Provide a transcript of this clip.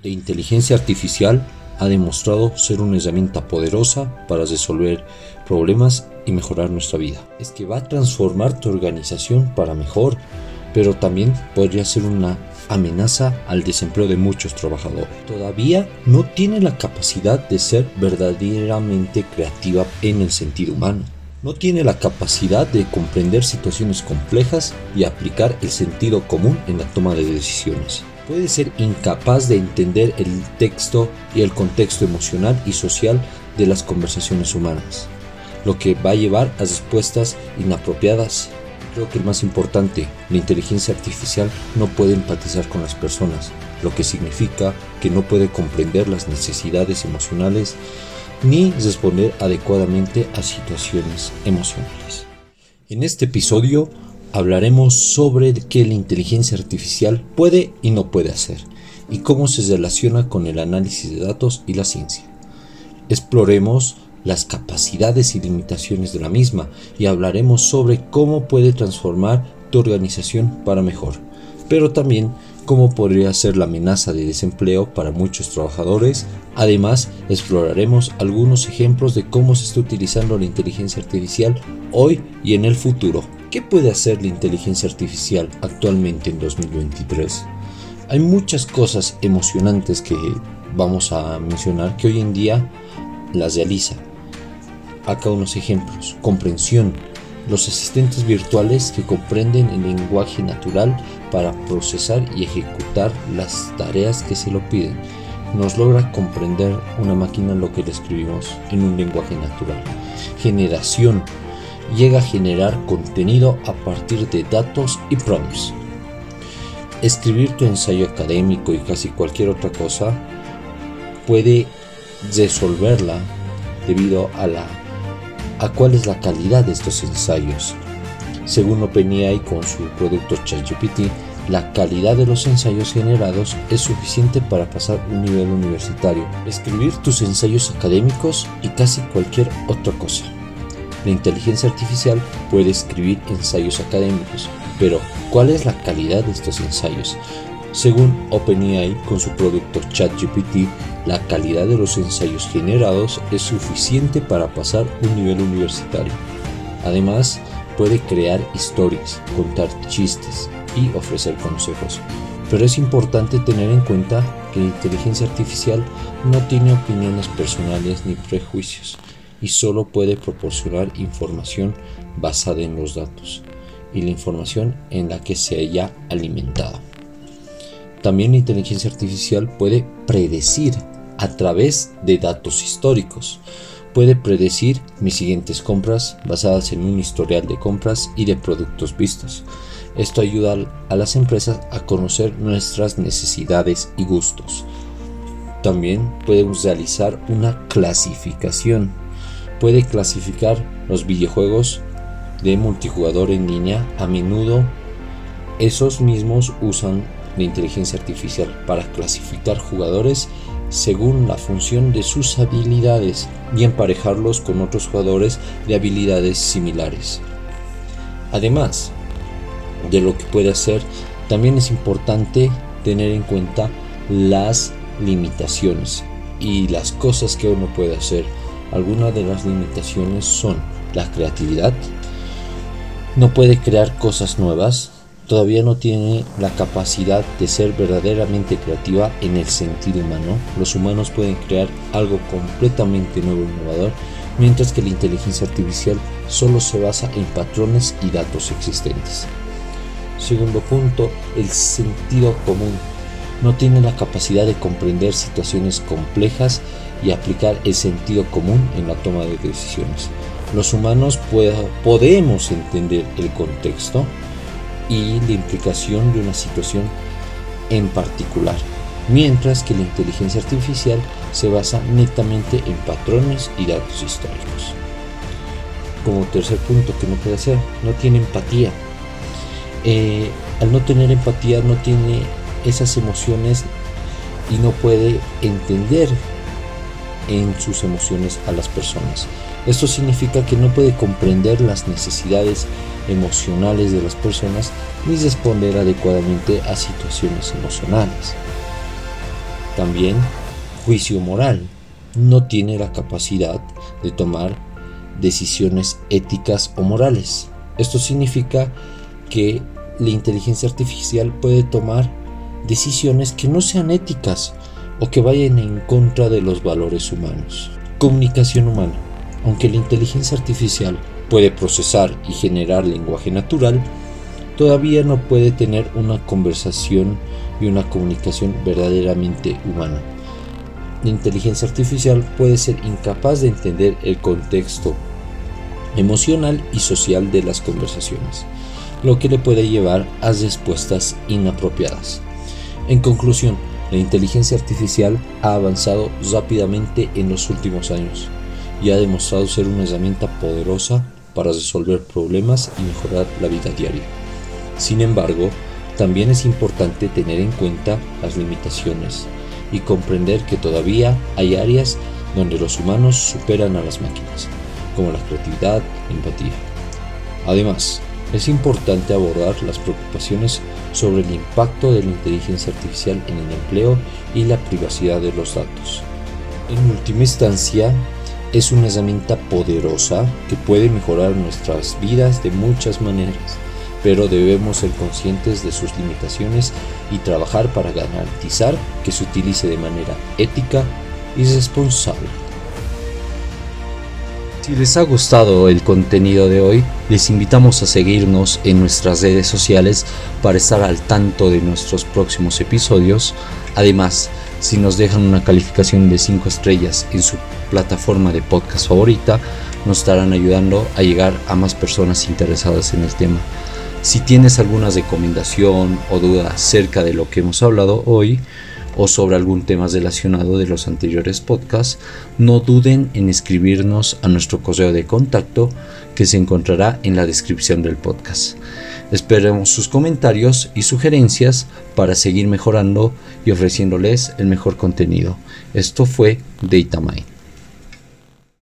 La inteligencia artificial ha demostrado ser una herramienta poderosa para resolver problemas y mejorar nuestra vida. Es que va a transformar tu organización para mejor, pero también podría ser una amenaza al desempleo de muchos trabajadores. Todavía no tiene la capacidad de ser verdaderamente creativa en el sentido humano. No tiene la capacidad de comprender situaciones complejas y aplicar el sentido común en la toma de decisiones puede ser incapaz de entender el texto y el contexto emocional y social de las conversaciones humanas, lo que va a llevar a respuestas inapropiadas. Creo que el más importante, la inteligencia artificial no puede empatizar con las personas, lo que significa que no puede comprender las necesidades emocionales ni responder adecuadamente a situaciones emocionales. En este episodio hablaremos sobre qué la inteligencia artificial puede y no puede hacer y cómo se relaciona con el análisis de datos y la ciencia. Exploremos las capacidades y limitaciones de la misma y hablaremos sobre cómo puede transformar tu organización para mejor, pero también cómo podría ser la amenaza de desempleo para muchos trabajadores. Además, exploraremos algunos ejemplos de cómo se está utilizando la inteligencia artificial hoy y en el futuro. ¿Qué puede hacer la inteligencia artificial actualmente en 2023? Hay muchas cosas emocionantes que vamos a mencionar que hoy en día las realiza. Acá unos ejemplos. Comprensión. Los asistentes virtuales que comprenden el lenguaje natural para procesar y ejecutar las tareas que se lo piden. Nos logra comprender una máquina lo que le escribimos en un lenguaje natural. Generación. Llega a generar contenido a partir de datos y prompts. Escribir tu ensayo académico y casi cualquier otra cosa puede resolverla debido a la a cuál es la calidad de estos ensayos, según OpenAI con su producto ChatGPT, la calidad de los ensayos generados es suficiente para pasar un nivel universitario, escribir tus ensayos académicos y casi cualquier otra cosa. La inteligencia artificial puede escribir ensayos académicos, pero ¿cuál es la calidad de estos ensayos? Según OpenAI con su producto ChatGPT, la calidad de los ensayos generados es suficiente para pasar un nivel universitario. Además, puede crear historias, contar chistes y ofrecer consejos. Pero es importante tener en cuenta que la inteligencia artificial no tiene opiniones personales ni prejuicios y solo puede proporcionar información basada en los datos y la información en la que se haya alimentado. También la inteligencia artificial puede predecir a través de datos históricos puede predecir mis siguientes compras basadas en un historial de compras y de productos vistos. Esto ayuda a las empresas a conocer nuestras necesidades y gustos. También podemos realizar una clasificación. Puede clasificar los videojuegos de multijugador en línea. A menudo esos mismos usan la inteligencia artificial para clasificar jugadores según la función de sus habilidades y emparejarlos con otros jugadores de habilidades similares. Además de lo que puede hacer, también es importante tener en cuenta las limitaciones y las cosas que uno puede hacer. Algunas de las limitaciones son la creatividad, no puede crear cosas nuevas, todavía no tiene la capacidad de ser verdaderamente creativa en el sentido humano. Los humanos pueden crear algo completamente nuevo e innovador, mientras que la inteligencia artificial solo se basa en patrones y datos existentes. Segundo punto, el sentido común. No tiene la capacidad de comprender situaciones complejas y aplicar el sentido común en la toma de decisiones. Los humanos podemos entender el contexto, y la implicación de una situación en particular, mientras que la inteligencia artificial se basa netamente en patrones y datos históricos. Como tercer punto que no puede hacer, no tiene empatía. Eh, al no tener empatía no tiene esas emociones y no puede entender en sus emociones a las personas. Esto significa que no puede comprender las necesidades emocionales de las personas ni responder adecuadamente a situaciones emocionales. También juicio moral. No tiene la capacidad de tomar decisiones éticas o morales. Esto significa que la inteligencia artificial puede tomar decisiones que no sean éticas o que vayan en contra de los valores humanos. Comunicación humana. Aunque la inteligencia artificial puede procesar y generar lenguaje natural, todavía no puede tener una conversación y una comunicación verdaderamente humana. La inteligencia artificial puede ser incapaz de entender el contexto emocional y social de las conversaciones, lo que le puede llevar a respuestas inapropiadas. En conclusión, la inteligencia artificial ha avanzado rápidamente en los últimos años y ha demostrado ser una herramienta poderosa para resolver problemas y mejorar la vida diaria. Sin embargo, también es importante tener en cuenta las limitaciones y comprender que todavía hay áreas donde los humanos superan a las máquinas, como la creatividad empatía. Además, es importante abordar las preocupaciones sobre el impacto de la inteligencia artificial en el empleo y la privacidad de los datos. En última instancia, es una herramienta poderosa que puede mejorar nuestras vidas de muchas maneras, pero debemos ser conscientes de sus limitaciones y trabajar para garantizar que se utilice de manera ética y responsable. Si les ha gustado el contenido de hoy, les invitamos a seguirnos en nuestras redes sociales para estar al tanto de nuestros próximos episodios. Además, si nos dejan una calificación de 5 estrellas en su plataforma de podcast favorita, nos estarán ayudando a llegar a más personas interesadas en el tema. Si tienes alguna recomendación o duda acerca de lo que hemos hablado hoy, o sobre algún tema relacionado de los anteriores podcasts, no duden en escribirnos a nuestro correo de contacto que se encontrará en la descripción del podcast. Esperemos sus comentarios y sugerencias para seguir mejorando y ofreciéndoles el mejor contenido. Esto fue DataMind.